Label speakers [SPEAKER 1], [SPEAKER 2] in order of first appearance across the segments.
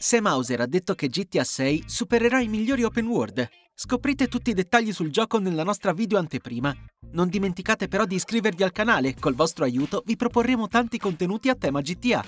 [SPEAKER 1] Sam Hauser ha detto che GTA 6 supererà i migliori open world. Scoprite tutti i dettagli sul gioco nella nostra video anteprima. Non dimenticate però di iscrivervi al canale, col vostro aiuto vi proporremo tanti contenuti a tema GTA.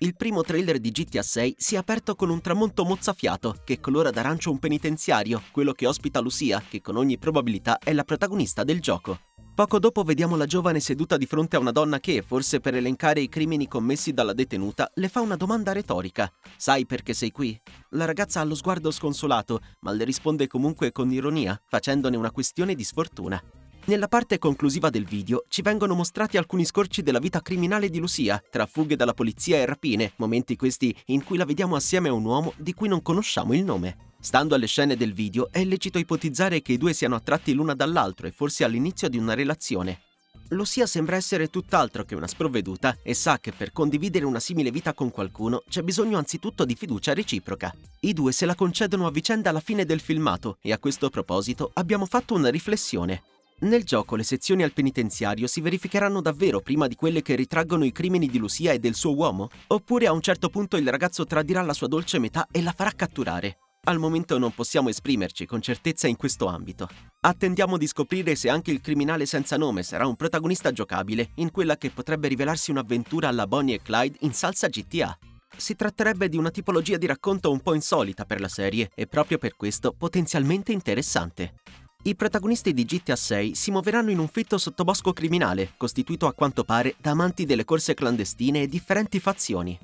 [SPEAKER 1] Il primo trailer di GTA 6 si è aperto con un tramonto mozzafiato che colora d'arancio un penitenziario, quello che ospita Lucia, che con ogni probabilità è la protagonista del gioco. Poco dopo vediamo la giovane seduta di fronte a una donna che, forse per elencare i crimini commessi dalla detenuta, le fa una domanda retorica. Sai perché sei qui? La ragazza ha lo sguardo sconsolato, ma le risponde comunque con ironia, facendone una questione di sfortuna. Nella parte conclusiva del video ci vengono mostrati alcuni scorci della vita criminale di Lucia, tra fughe dalla polizia e rapine, momenti questi in cui la vediamo assieme a un uomo di cui non conosciamo il nome. Stando alle scene del video, è lecito ipotizzare che i due siano attratti l'una dall'altro e forse all'inizio di una relazione. Lucia sembra essere tutt'altro che una sprovveduta e sa che per condividere una simile vita con qualcuno c'è bisogno anzitutto di fiducia reciproca. I due se la concedono a vicenda alla fine del filmato e a questo proposito abbiamo fatto una riflessione. Nel gioco le sezioni al penitenziario si verificheranno davvero prima di quelle che ritraggono i crimini di Lucia e del suo uomo? Oppure a un certo punto il ragazzo tradirà la sua dolce metà e la farà catturare? Al momento non possiamo esprimerci con certezza in questo ambito. Attendiamo di scoprire se anche il criminale senza nome sarà un protagonista giocabile in quella che potrebbe rivelarsi un'avventura alla Bonnie e Clyde in salsa GTA. Si tratterebbe di una tipologia di racconto un po' insolita per la serie e proprio per questo potenzialmente interessante. I protagonisti di GTA 6 si muoveranno in un fitto sottobosco criminale, costituito a quanto pare da amanti delle corse clandestine e differenti fazioni.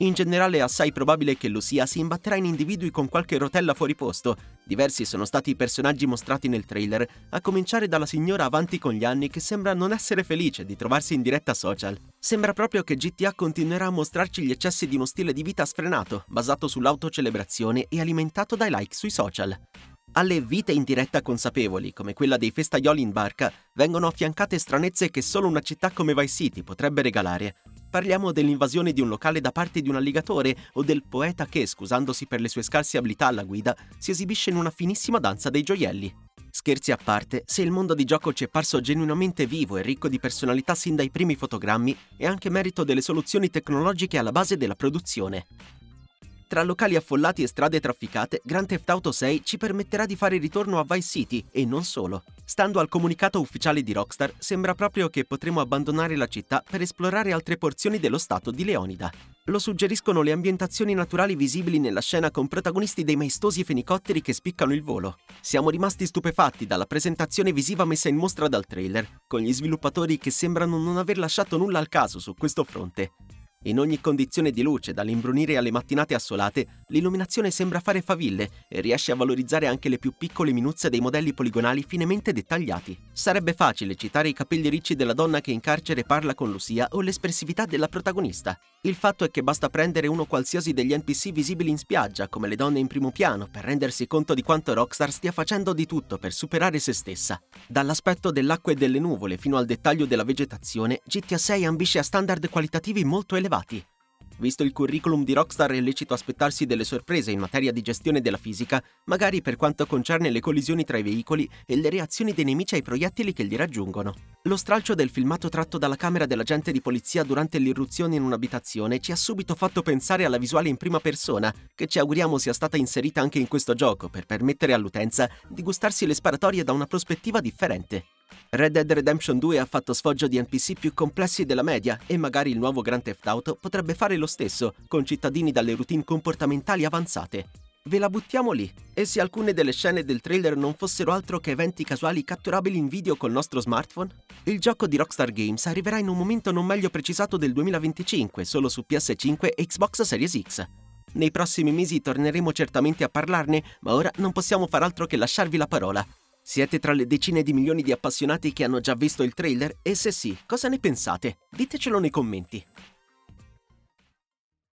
[SPEAKER 1] In generale è assai probabile che Lucia si imbatterà in individui con qualche rotella fuori posto. Diversi sono stati i personaggi mostrati nel trailer, a cominciare dalla signora avanti con gli anni che sembra non essere felice di trovarsi in diretta social. Sembra proprio che GTA continuerà a mostrarci gli eccessi di uno stile di vita sfrenato, basato sull'autocelebrazione e alimentato dai like sui social. Alle vite in diretta consapevoli, come quella dei festaioli in barca, vengono affiancate stranezze che solo una città come Vice City potrebbe regalare, Parliamo dell'invasione di un locale da parte di un alligatore o del poeta che, scusandosi per le sue scarse abilità alla guida, si esibisce in una finissima danza dei gioielli. Scherzi a parte, se il mondo di gioco ci è parso genuinamente vivo e ricco di personalità sin dai primi fotogrammi, è anche merito delle soluzioni tecnologiche alla base della produzione. Tra locali affollati e strade trafficate, Grand Theft Auto 6 ci permetterà di fare ritorno a Vice City e non solo. Stando al comunicato ufficiale di Rockstar, sembra proprio che potremo abbandonare la città per esplorare altre porzioni dello stato di Leonida. Lo suggeriscono le ambientazioni naturali visibili nella scena con protagonisti dei maestosi fenicotteri che spiccano il volo. Siamo rimasti stupefatti dalla presentazione visiva messa in mostra dal trailer, con gli sviluppatori che sembrano non aver lasciato nulla al caso su questo fronte. In ogni condizione di luce, dall'imbrunire alle mattinate assolate, l'illuminazione sembra fare faville e riesce a valorizzare anche le più piccole minuzie dei modelli poligonali finemente dettagliati. Sarebbe facile citare i capelli ricci della donna che in carcere parla con Lucia o l'espressività della protagonista. Il fatto è che basta prendere uno qualsiasi degli NPC visibili in spiaggia, come le donne in primo piano, per rendersi conto di quanto Rockstar stia facendo di tutto per superare se stessa. Dall'aspetto dell'acqua e delle nuvole fino al dettaglio della vegetazione, GTA 6 ambisce a standard qualitativi molto elevati elevati. Visto il curriculum di Rockstar è lecito aspettarsi delle sorprese in materia di gestione della fisica, magari per quanto concerne le collisioni tra i veicoli e le reazioni dei nemici ai proiettili che li raggiungono. Lo stralcio del filmato tratto dalla camera dell'agente di polizia durante l'irruzione in un'abitazione ci ha subito fatto pensare alla visuale in prima persona, che ci auguriamo sia stata inserita anche in questo gioco per permettere all'utenza di gustarsi le sparatorie da una prospettiva differente. Red Dead Redemption 2 ha fatto sfoggio di NPC più complessi della media e magari il nuovo Grand Theft Auto potrebbe fare lo stesso, con cittadini dalle routine comportamentali avanzate. Ve la buttiamo lì. E se alcune delle scene del trailer non fossero altro che eventi casuali catturabili in video col nostro smartphone? Il gioco di Rockstar Games arriverà in un momento non meglio precisato del 2025, solo su PS5 e Xbox Series X. Nei prossimi mesi torneremo certamente a parlarne, ma ora non possiamo far altro che lasciarvi la parola. Siete tra le decine di milioni di appassionati che hanno già visto il trailer? E se sì, cosa ne pensate? Ditecelo nei commenti.